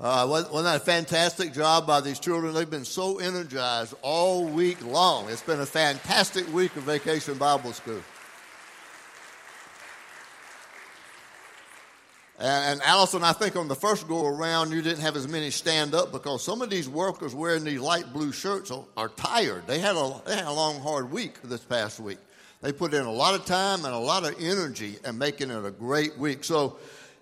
Uh, wasn't that a fantastic job by these children? They've been so energized all week long. It's been a fantastic week of Vacation Bible School. And, and Allison, I think on the first go around, you didn't have as many stand up because some of these workers wearing these light blue shirts are, are tired. They had, a, they had a long, hard week this past week. They put in a lot of time and a lot of energy and making it a great week. So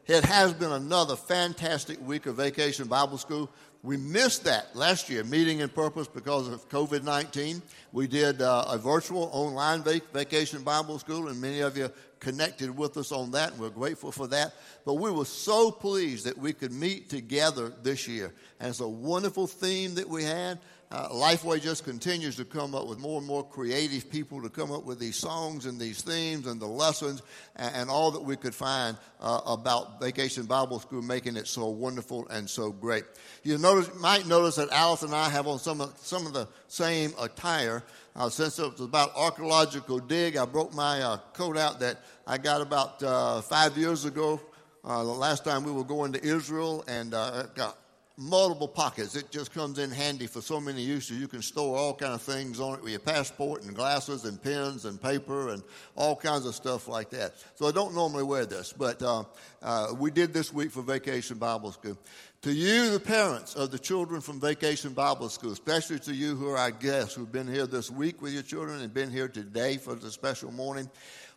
it has been another fantastic week of Vacation Bible School. We missed that last year, meeting in purpose because of COVID 19. We did uh, a virtual online vac- vacation Bible school, and many of you connected with us on that, and we're grateful for that. But we were so pleased that we could meet together this year. And it's a wonderful theme that we had. Uh, Lifeway just continues to come up with more and more creative people to come up with these songs and these themes and the lessons and, and all that we could find uh, about Vacation Bible School, making it so wonderful and so great. You notice, might notice that Alice and I have on some of, some of the same attire. Uh, since it was about archaeological dig, I broke my uh, coat out that I got about uh, five years ago. Uh, the last time we were going to Israel, and got multiple pockets. It just comes in handy for so many uses. You can store all kind of things on it with your passport and glasses and pens and paper and all kinds of stuff like that. So I don't normally wear this, but uh, uh, we did this week for Vacation Bible School. To you, the parents of the children from Vacation Bible School, especially to you who are our guests who've been here this week with your children and been here today for the special morning,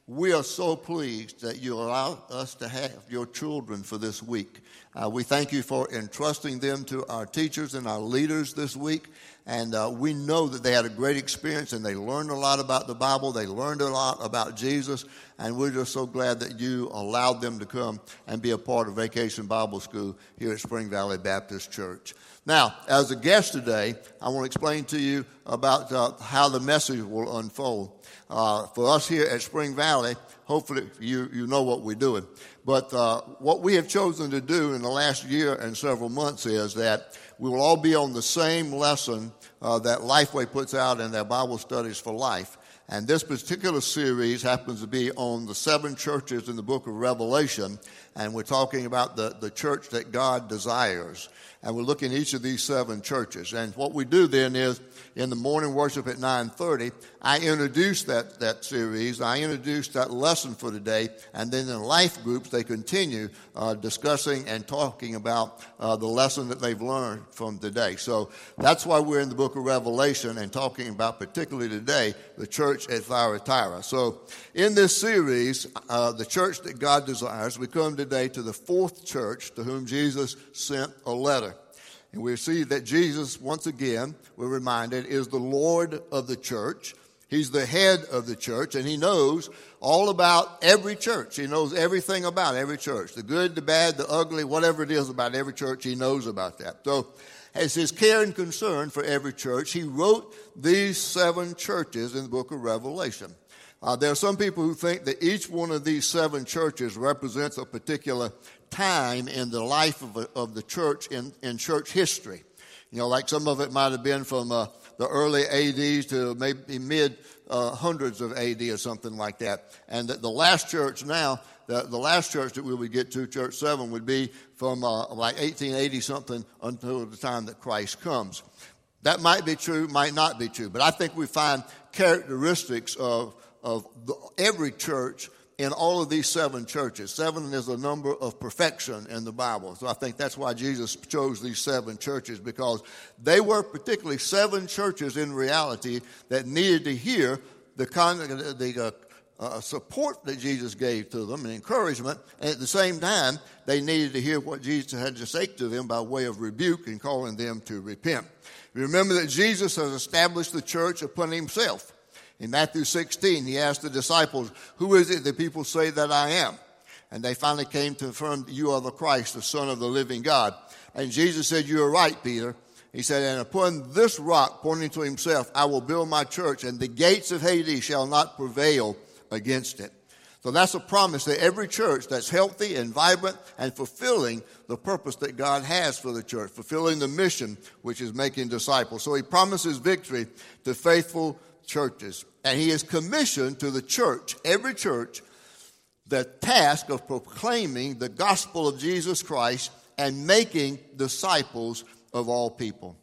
we are so pleased that you allow us to have your children for this week. Uh, we thank you for entrusting them to our teachers and our leaders this week. And uh, we know that they had a great experience and they learned a lot about the Bible. They learned a lot about Jesus. And we're just so glad that you allowed them to come and be a part of Vacation Bible School here at Spring Valley Baptist Church. Now, as a guest today, I want to explain to you about uh, how the message will unfold. Uh, for us here at Spring Valley, hopefully you, you know what we're doing. But uh, what we have chosen to do in the last year and several months is that we will all be on the same lesson uh, that Lifeway puts out in their Bible studies for life. And this particular series happens to be on the seven churches in the book of Revelation. And we're talking about the, the church that God desires. And we're looking at each of these seven churches. And what we do then is in the morning worship at 9.30, I introduce that, that series. I introduce that lesson for today. And then in life groups, they continue uh, discussing and talking about uh, the lesson that they've learned from today. So that's why we're in the book of Revelation and talking about particularly today the church at Thyatira. So in this series, uh, the church that God desires, we come today to the fourth church to whom Jesus sent a letter. And we see that Jesus, once again, we're reminded, is the Lord of the church. He's the head of the church, and he knows all about every church. He knows everything about every church the good, the bad, the ugly, whatever it is about every church, he knows about that. So, as his care and concern for every church, he wrote these seven churches in the book of Revelation. Uh, there are some people who think that each one of these seven churches represents a particular time in the life of, a, of the church in, in church history. You know, like some of it might have been from uh, the early ADs to maybe mid uh, hundreds of AD or something like that. And the, the last church now, the, the, last church that we would get to, Church 7, would be from uh, like 1880 something until the time that Christ comes. That might be true, might not be true, but I think we find characteristics of, of the, every church in all of these seven churches. Seven is a number of perfection in the Bible. So I think that's why Jesus chose these seven churches because they were particularly seven churches in reality that needed to hear the, con- the uh, uh, support that Jesus gave to them and encouragement. And at the same time, they needed to hear what Jesus had to say to them by way of rebuke and calling them to repent. Remember that Jesus has established the church upon himself. In Matthew 16, he asked the disciples, Who is it that people say that I am? And they finally came to affirm, You are the Christ, the Son of the living God. And Jesus said, You are right, Peter. He said, And upon this rock, pointing to himself, I will build my church, and the gates of Hades shall not prevail against it. So that's a promise that every church that's healthy and vibrant and fulfilling the purpose that God has for the church, fulfilling the mission, which is making disciples. So he promises victory to faithful churches. And he has commissioned to the church, every church, the task of proclaiming the gospel of Jesus Christ and making disciples of all people.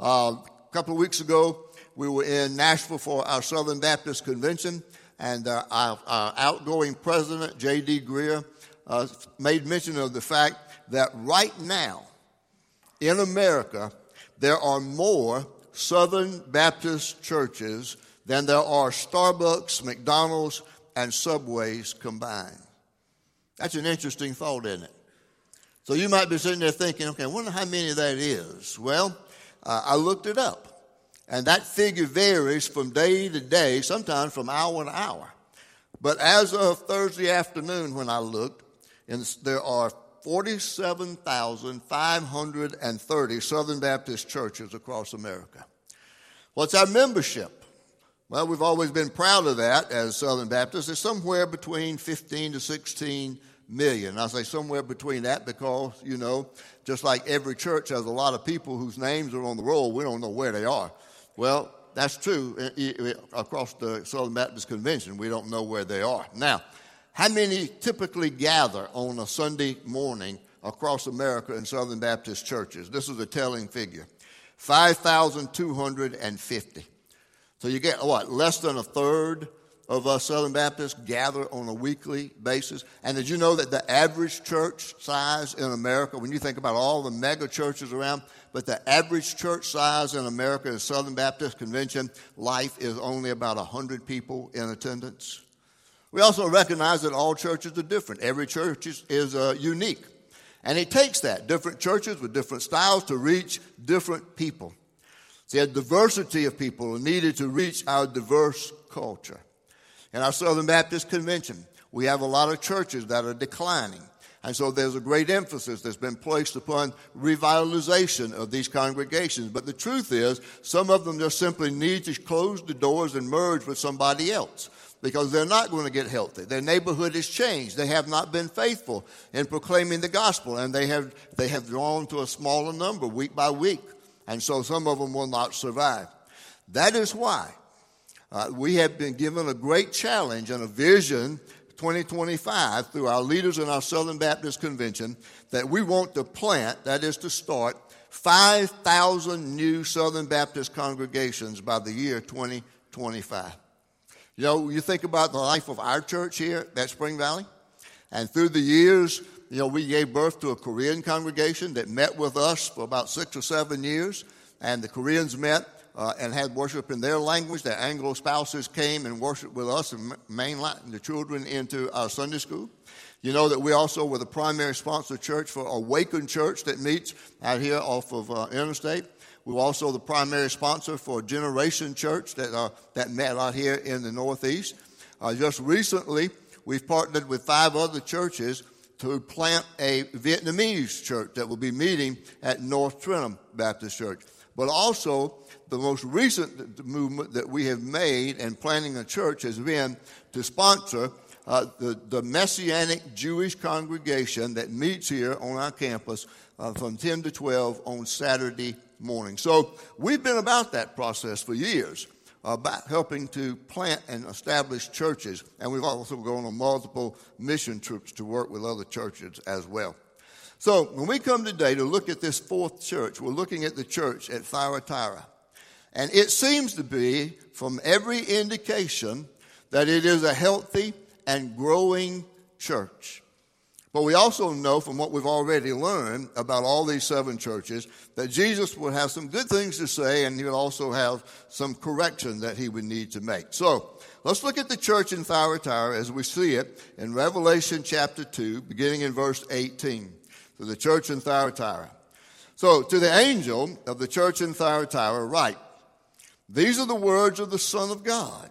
Uh, a couple of weeks ago, we were in Nashville for our Southern Baptist Convention, and uh, our, our, outgoing president, J.D. Greear, uh, made mention of the fact that right now in America, there are more Southern Baptist churches than there are Starbucks, McDonald's, and Subways combined. That's an interesting thought, isn't it? So you might be sitting there thinking, okay, I wonder how many that is. Well, uh, I looked it up. And that figure varies from day to day, sometimes from hour to hour. But as of Thursday afternoon, when I looked, there are 47,530 Southern Baptist churches across America. What's our membership? Well, we've always been proud of that as Southern Baptists. It's somewhere between 15 to 16 million. I say somewhere between that because, you know, just like every church has a lot of people whose names are on the roll, we don't know where they are. Well, that's true eh, eh, eh, across the Southern Baptist Convention. We don't know where they are. Now, how many typically gather on a Sunday morning across America in Southern Baptist churches? This is a telling figure 5,250. So you get what, less than a third of us Southern Baptists gather on a weekly basis. And did you know that the average church size in America, when you think about all the mega churches around, but the average church size in America in Southern Baptist Convention life is only about 100 people in attendance? We also recognize that all churches are different. Every church is, is uh, unique. And it takes that, different churches with different styles, to reach different people. See, a diversity of people needed to reach our diverse culture. In our Southern Baptist Convention, we have a lot of churches that are declining. And so there's a great emphasis that's been placed upon revitalization of these congregations. But the truth is, some of them just simply need to close the doors and merge with somebody else because they're not going to get healthy. Their neighborhood has changed. They have not been faithful in proclaiming the gospel, and they have, they have drawn to a smaller number week by week. And so some of them will not survive. That is why uh, we have been given a great challenge and a vision 2025 through our leaders in our Southern Baptist Convention that we want to plant, that is to start, 5,000 new Southern Baptist congregations by the year 2025. You know, you think about the life of our church here at Spring Valley, and through the years, you know, we gave birth to a Korean congregation that met with us for about six or seven years, and the Koreans met uh, and had worship in their language. Their Anglo spouses came and worshiped with us and mainlined the children into our Sunday school. You know that we also were the primary sponsor church for Awaken Church that meets out here off of uh, Interstate. We were also the primary sponsor for Generation Church that, uh, that met out here in the Northeast. Uh, just recently, we've partnered with five other churches to plant a Vietnamese church that will be meeting at North Trenton Baptist Church. But also, the most recent movement that we have made in planting a church has been to sponsor uh, the, the Messianic Jewish congregation that meets here on our campus uh, from 10 to 12 on Saturday morning. So we've been about that process for years, about helping to plant and establish churches. And we've also gone on multiple mission trips to work with other churches as well. So when we come today to look at this fourth church, we're looking at the church at Thyatira. And it seems to be, from every indication, that it is a healthy and growing church. But we also know from what we've already learned about all these seven churches that Jesus would have some good things to say and he would also have some correction that he would need to make. So let's look at the church in Thyatira as we see it in Revelation chapter 2, beginning in verse 18. So the church in Thyatira. So to the angel of the church in Thyatira, write, These are the words of the Son of God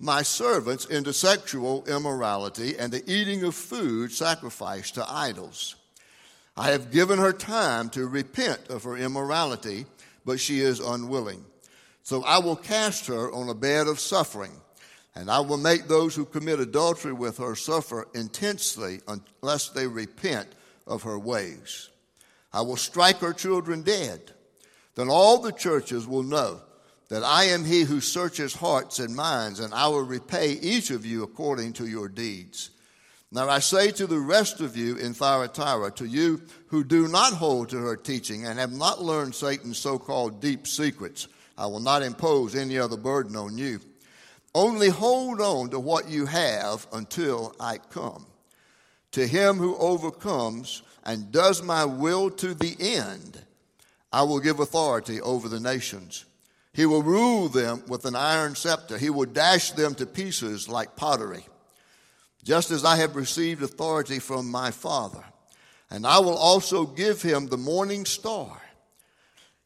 my servants into sexual immorality and the eating of food sacrificed to idols. I have given her time to repent of her immorality, but she is unwilling. So I will cast her on a bed of suffering, and I will make those who commit adultery with her suffer intensely unless they repent of her ways. I will strike her children dead. Then all the churches will know that I am he who searches hearts and minds, and I will repay each of you according to your deeds. Now I say to the rest of you in Thyatira, to you who do not hold to her teaching and have not learned Satan's so called deep secrets, I will not impose any other burden on you. Only hold on to what you have until I come. To him who overcomes and does my will to the end, I will give authority over the nations. He will rule them with an iron scepter. He will dash them to pieces like pottery just as I have received authority from my Father. And I will also give him the morning star.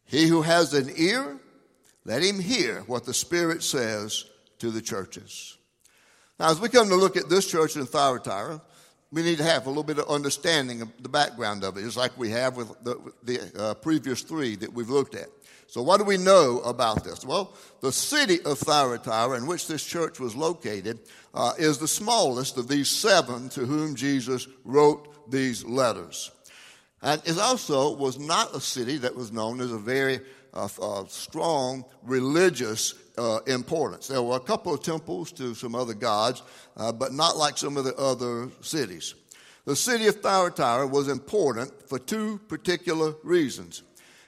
He who has an ear, let him hear what the Spirit says to the churches. Now, as we come to look at this church in Thyatira, we need to have a little bit of understanding of the background of it, just like we have with the, the uh, previous three that we've looked at. So, what do we know about this? Well, the city of Thyatira, in which this church was located, uh, is the smallest of these seven to whom Jesus wrote these letters. And it also was not a city that was known as a very uh, uh, strong religious uh, importance. There were a couple of temples to some other gods, uh, but not like some of the other cities. The city of Thyatira was important for two particular reasons.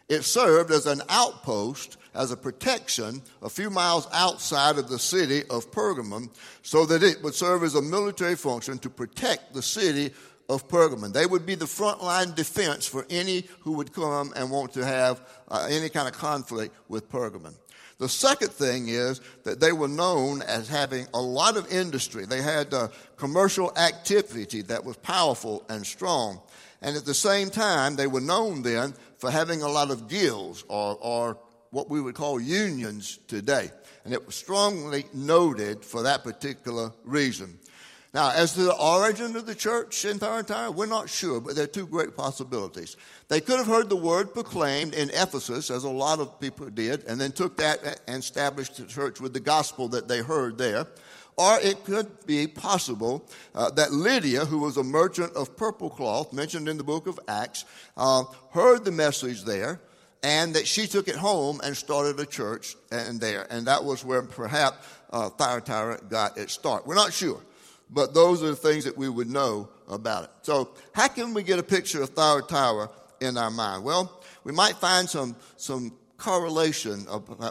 It served as an outpost, as a protection, a few miles outside of the city of Pergamum, so that it would serve as a military function to protect the city of Pergamum. They would be the frontline defense for any who would come and want to have uh, any kind of conflict with Pergamum. The second thing is that they were known as having a lot of industry. They had uh, commercial activity that was powerful and strong. And at the same time, they were known then for having a lot of guilds or, or what we would call unions today. And it was strongly noted for that particular reason. Now, as to the origin of the church in Thyatira, we're not sure, but there are two great possibilities. They could have heard the word proclaimed in Ephesus, as a lot of people did, and then took that and established the church with the gospel that they heard there. Or it could be possible uh, that Lydia, who was a merchant of purple cloth, mentioned in the book of Acts, uh, heard the message there, and that she took it home and started a church and there. And that was where perhaps uh, Thyatira got its start. We're not sure, but those are the things that we would know about it. So, how can we get a picture of Thyatira Tower in our mind? Well, we might find some, some correlation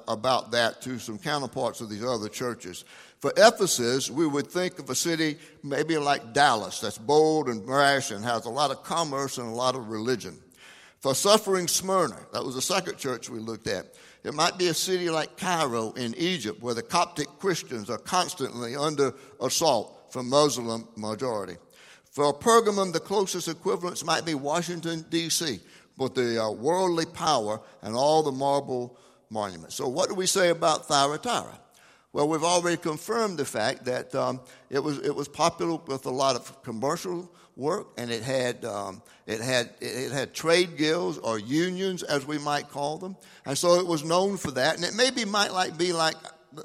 about that to some counterparts of these other churches. For Ephesus, we would think of a city maybe like Dallas, that's bold and brash and has a lot of commerce and a lot of religion. For suffering Smyrna, that was the second church we looked at. It might be a city like Cairo in Egypt, where the Coptic Christians are constantly under assault from Muslim majority. For Pergamum, the closest equivalents might be Washington, D.C., with the uh, worldly power and all the marble monuments. So, what do we say about Thyatira? Well, we've already confirmed the fact that um, it, was, it was popular with a lot of commercial work, and it had, um, it, had, it had trade guilds or unions, as we might call them. And so it was known for that. And it maybe might like, be like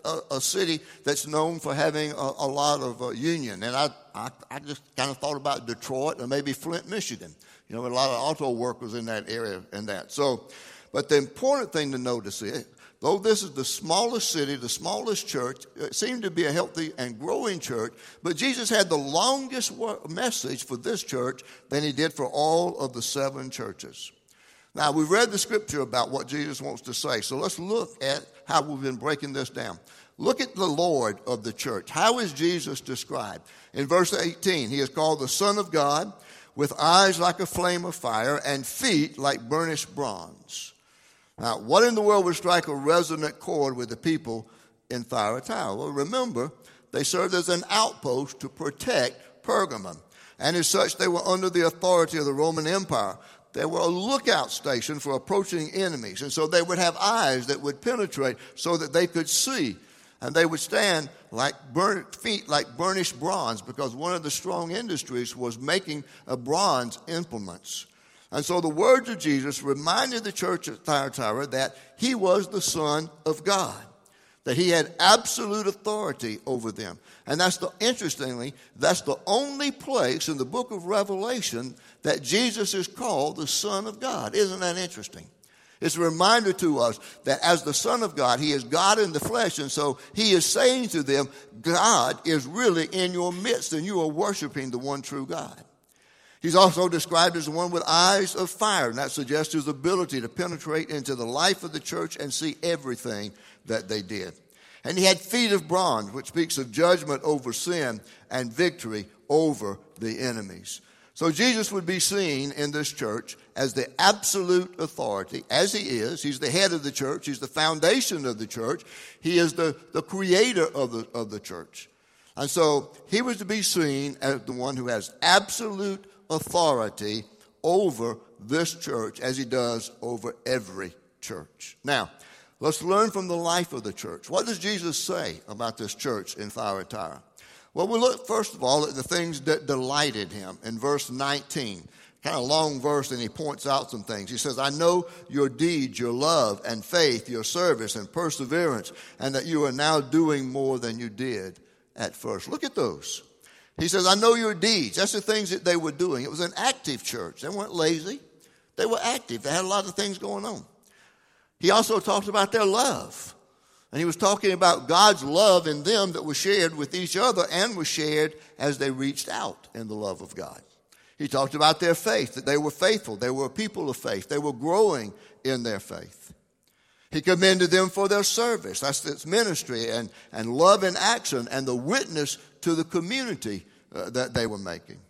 a, a city that's known for having a, a lot of uh, union. And I, I, I just kind of thought about Detroit or maybe Flint, Michigan. You know, a lot of auto workers in that area and that. So, but the important thing to notice is Though this is the smallest city, the smallest church, it seemed to be a healthy and growing church, but Jesus had the longest message for this church than he did for all of the seven churches. Now, we've read the scripture about what Jesus wants to say, so let's look at how we've been breaking this down. Look at the Lord of the church. How is Jesus described? In verse 18, he is called the Son of God with eyes like a flame of fire and feet like burnished bronze. Now, what in the world would strike a resonant chord with the people in Thyatira? Well, remember, they served as an outpost to protect Pergamum. And as such, they were under the authority of the Roman Empire. They were a lookout station for approaching enemies. And so they would have eyes that would penetrate so that they could see. And they would stand like burnt feet like burnished bronze because one of the strong industries was making bronze implements. And so the words of Jesus reminded the church at Thyatira that he was the Son of God. that he had absolute authority over them. And that's the interestingly, that's the only place in the book of Revelation that Jesus is called the Son of God. Isn't that interesting? It's a reminder to us that as the Son of God, He is God in the flesh, and so He is saying to them, God is really in your midst, and you are worshiping the one true God. He's also described as the one with eyes of fire, and that suggests his ability to penetrate into the life of the church and see everything that they did. And he had feet of bronze, which speaks of judgment over sin and victory over the enemies. So Jesus would be seen in this church as the absolute authority, as he is. He's the head of the church, he's the foundation of the church, he is the, the creator of the, of the church. And so he was to be seen as the one who has absolute authority over this church as he does over every church. Now, let's learn from the life of the church. What does Jesus say about this church in Thyatira? Well, we look first of all at the things that delighted him in verse 19. Kind of long verse, and he points out some things. He says, I know your deeds, your love and faith, your service and perseverance, and that you are now doing more than you did at first. Look at those. He says, I know your deeds. That's the things that they were doing. It was an active church. They weren't lazy, they were active. They had a lot of things going on. He also talked about their love. And he was talking about God's love in them that was shared with each other and was shared as they reached out in the love of God. He talked about their faith, that they were faithful. They were a people of faith. They were growing in their faith. He commended them for their service. That's its ministry and, and love in action and the witness to the community uh, that they were making.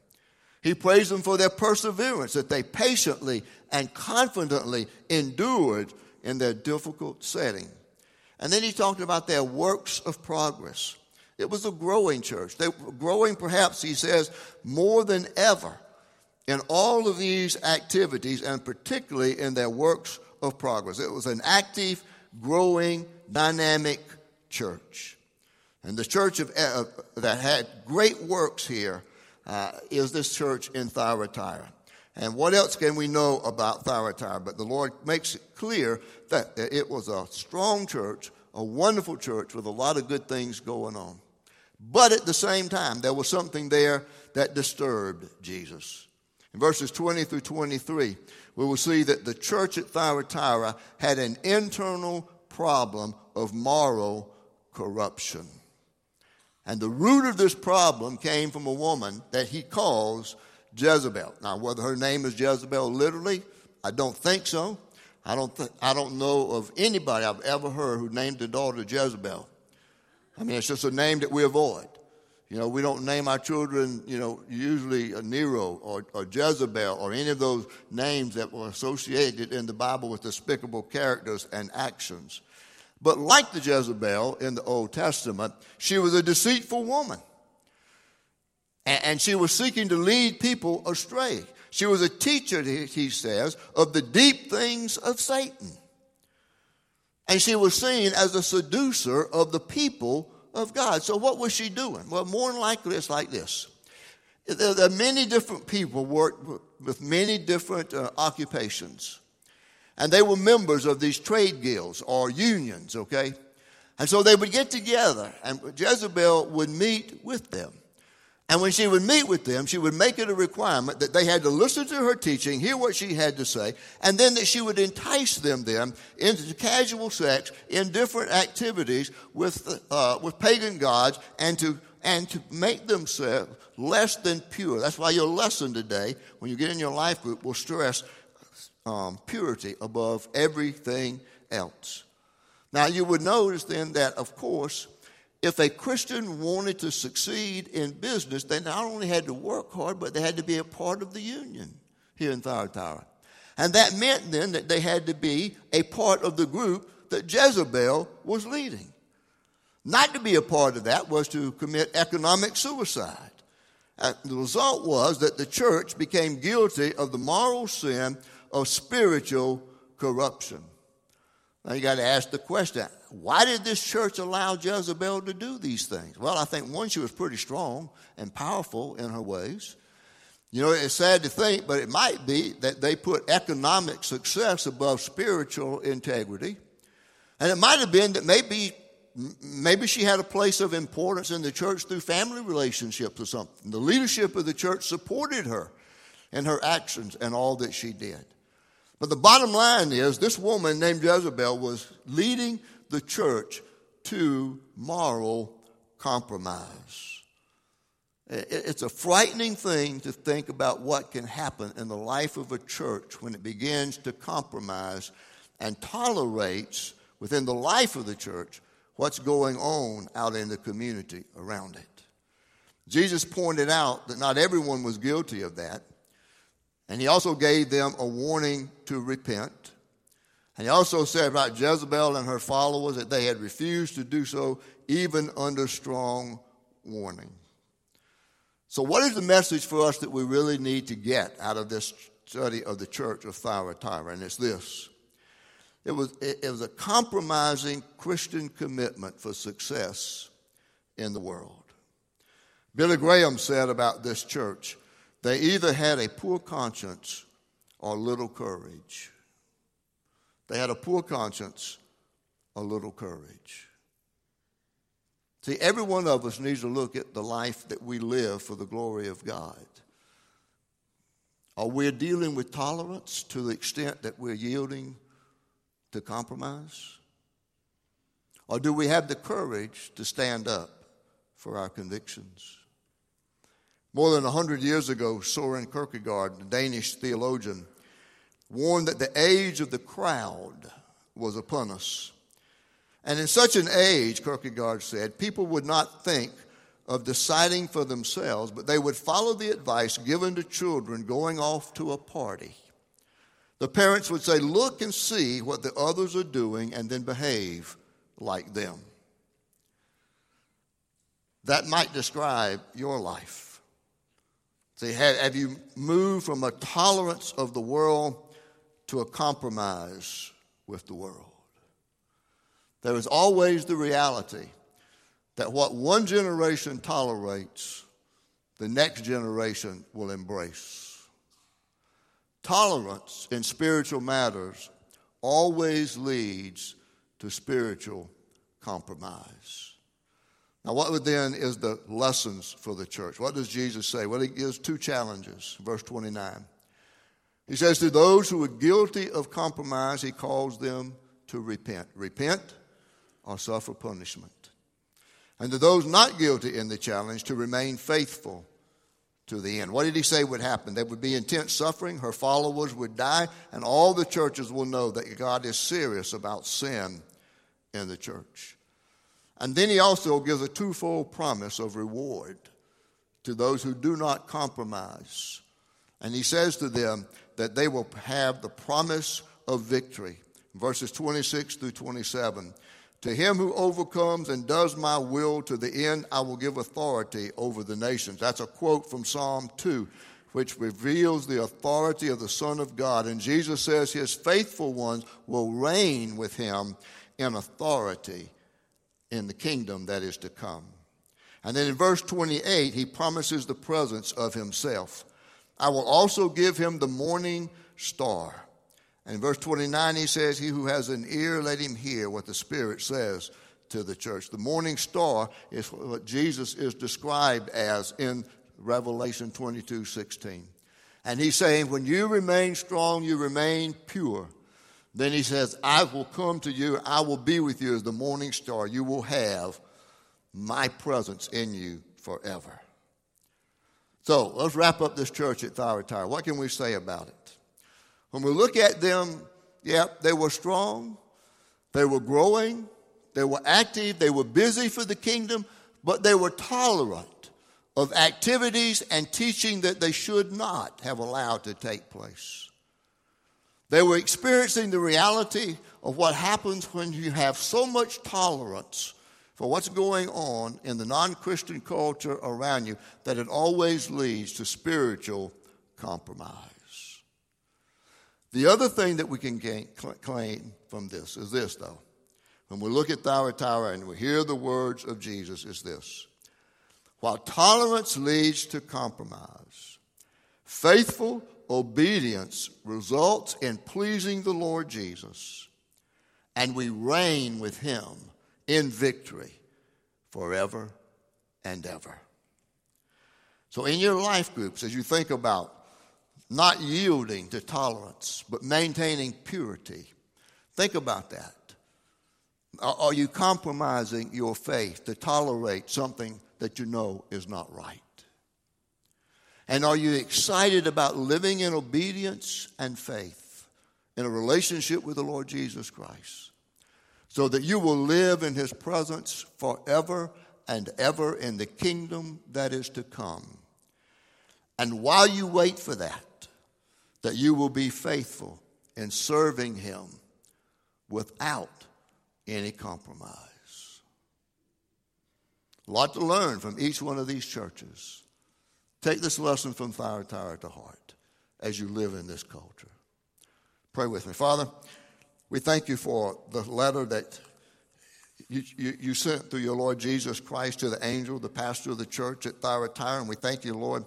He praised them for their perseverance, that they patiently and confidently endured in their difficult setting. And then he talked about their works of progress. It was a growing church. They were growing, perhaps, he says, more than ever in all of these activities, and particularly in their works of progress. It was an active, growing, dynamic church. And the church of, uh, that had great works here uh, is this church in Thyatira. And what else can we know about Thyatira? But the Lord makes it clear that it was a strong church, a wonderful church with a lot of good things going on. But at the same time, there was something there that disturbed Jesus. In verses 20 through 23, we will see that the church at Thyatira had an internal problem of moral corruption. And the root of this problem came from a woman that he calls Jezebel. Now, whether her name is Jezebel literally, I don't think so. I don't, th- I don't know of anybody I've ever heard who named their daughter Jezebel. I mean, it's just a name that we avoid. You know, we don't name our children, you know, usually Nero or, or Jezebel or any of those names that were associated in the Bible with despicable characters and actions. But like the Jezebel in the Old Testament, she was a deceitful woman. And she was seeking to lead people astray. She was a teacher, he says, of the deep things of Satan. And she was seen as a seducer of the people of God. So, what was she doing? Well, more than likely, it's like this. There are many different people work with many different uh, occupations. And they were members of these trade guilds or unions, okay? And so they would get together, and Jezebel would meet with them. And when she would meet with them, she would make it a requirement that they had to listen to her teaching, hear what she had to say, and then that she would entice them then into casual sex in different activities with, uh, with pagan gods and to, and to make themselves less than pure. That's why your lesson today, when you get in your life group, will stress um, purity above everything else. Now, you would notice then that, of course, if a Christian wanted to succeed in business, they not only had to work hard, but they had to be a part of the union here in Thyatira. And that meant then that they had to be a part of the group that Jezebel was leading. Not to be a part of that was to commit economic suicide. And the result was that the church became guilty of the moral sin of spiritual corruption. Now you got to ask the question why did this church allow Jezebel to do these things? Well, I think one, she was pretty strong and powerful in her ways. You know, it's sad to think, but it might be that they put economic success above spiritual integrity. And it might have been that maybe maybe she had a place of importance in the church through family relationships or something. The leadership of the church supported her in her actions and all that she did. But the bottom line is this woman named Jezebel was leading the church to moral compromise. It's a frightening thing to think about what can happen in the life of a church when it begins to compromise and tolerates within the life of the church what's going on out in the community around it. Jesus pointed out that not everyone was guilty of that. And he also gave them a warning to repent. And he also said about Jezebel and her followers that they had refused to do so even under strong warning. So, what is the message for us that we really need to get out of this study of the church of Thyatira? And it's this it was, it was a compromising Christian commitment for success in the world. Billy Graham said about this church they either had a poor conscience or little courage. They had a poor conscience a little courage. See, every one of us needs to look at the life that we live for the glory of God. Are we dealing with tolerance to the extent that we're yielding to compromise? Or do we have the courage to stand up for our convictions? More than 100 years ago, Soren Kierkegaard, the Danish theologian, warned that the age of the crowd was upon us. And in such an age, Kierkegaard said, people would not think of deciding for themselves, but they would follow the advice given to children going off to a party. The parents would say, Look and see what the others are doing, and then behave like them. That might describe your life. See, have, have you moved from a tolerance of the world to a compromise with the world? There is always the reality that what one generation tolerates, the next generation will embrace. Tolerance in spiritual matters always leads to spiritual compromise. Now, what then is the lessons for the church? What does Jesus say? Well, he gives two challenges. Verse 29. He says, To those who are guilty of compromise, he calls them to repent. Repent or suffer punishment. And to those not guilty in the challenge, to remain faithful to the end. What did he say would happen? There would be intense suffering, her followers would die, and all the churches will know that God is serious about sin in the church. And then he also gives a twofold promise of reward to those who do not compromise. And he says to them that they will have the promise of victory. Verses 26 through 27. To him who overcomes and does my will to the end, I will give authority over the nations. That's a quote from Psalm 2, which reveals the authority of the Son of God. And Jesus says his faithful ones will reign with him in authority in the kingdom that is to come. And then in verse 28, he promises the presence of himself. I will also give him the morning star. And in verse 29, he says, He who has an ear, let him hear what the Spirit says to the church. The morning star is what Jesus is described as in Revelation 22 16. And he's saying, When you remain strong, you remain pure. Then he says, I will come to you, I will be with you as the morning star. You will have my presence in you forever. So let's wrap up this church at Thyatira. What can we say about it? When we look at them, yeah, they were strong, they were growing, they were active, they were busy for the kingdom, but they were tolerant of activities and teaching that they should not have allowed to take place. They were experiencing the reality of what happens when you have so much tolerance for what's going on in the non Christian culture around you that it always leads to spiritual compromise. The other thing that we can gain, claim from this is this, though. When we look at Thyatira and we hear the words of Jesus, is this. While tolerance leads to compromise, faithful obedience results in pleasing the Lord Jesus, and we reign with him in victory forever and ever. So, in your life groups, as you think about not yielding to tolerance, but maintaining purity, think about that. Are you compromising your faith to tolerate something that you know is not right? And are you excited about living in obedience and faith in a relationship with the Lord Jesus Christ so that you will live in his presence forever and ever in the kingdom that is to come? And while you wait for that, that you will be faithful in serving him without any compromise. A lot to learn from each one of these churches. Take this lesson from Thyatira to heart as you live in this culture. Pray with me. Father, we thank you for the letter that you, you, you, sent through your Lord Jesus Christ to the angel, the pastor of the church at Thyatira, and we thank you, Lord,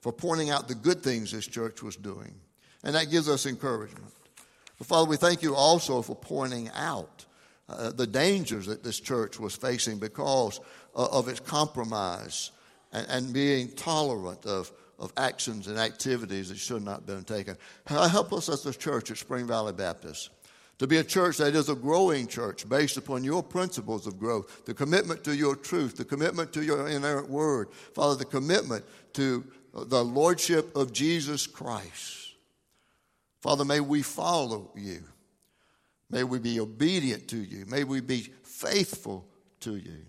for pointing out the good things this church was doing. And that gives us encouragement. But Father, we thank you also for pointing out uh, the dangers that this church was facing because uh, of its compromise and, and being tolerant of, of actions and activities that should not have been taken. Help us as a church at Spring Valley Baptist to be a church that is a growing church based upon your principles of growth, the commitment to your truth, the commitment to your inerrant word, Father, the commitment to the lordship of Jesus Christ. Father, may we follow you. May we be obedient to you. May we be faithful to you.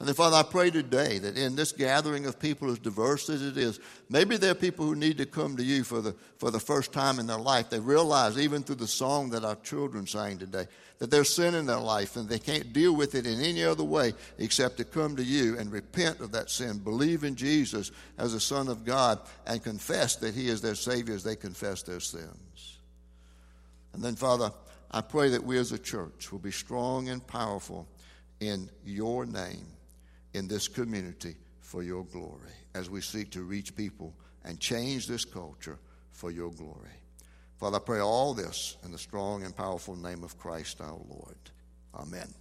And then, Father, I pray today that in this gathering of people as diverse as it is, maybe there are people who need to come to you for the, for the first time in their life. They realize, even through the song that our children sang today, that there's sin in their life and they can't deal with it in any other way except to come to you and repent of that sin, believe in Jesus as the Son of God, and confess that He is their Savior as they confess their sins. And then, Father, I pray that we as a church will be strong and powerful in your name in this community for your glory as we seek to reach people and change this culture for your glory. Father, I pray all this in the strong and powerful name of Christ our Lord. Amen.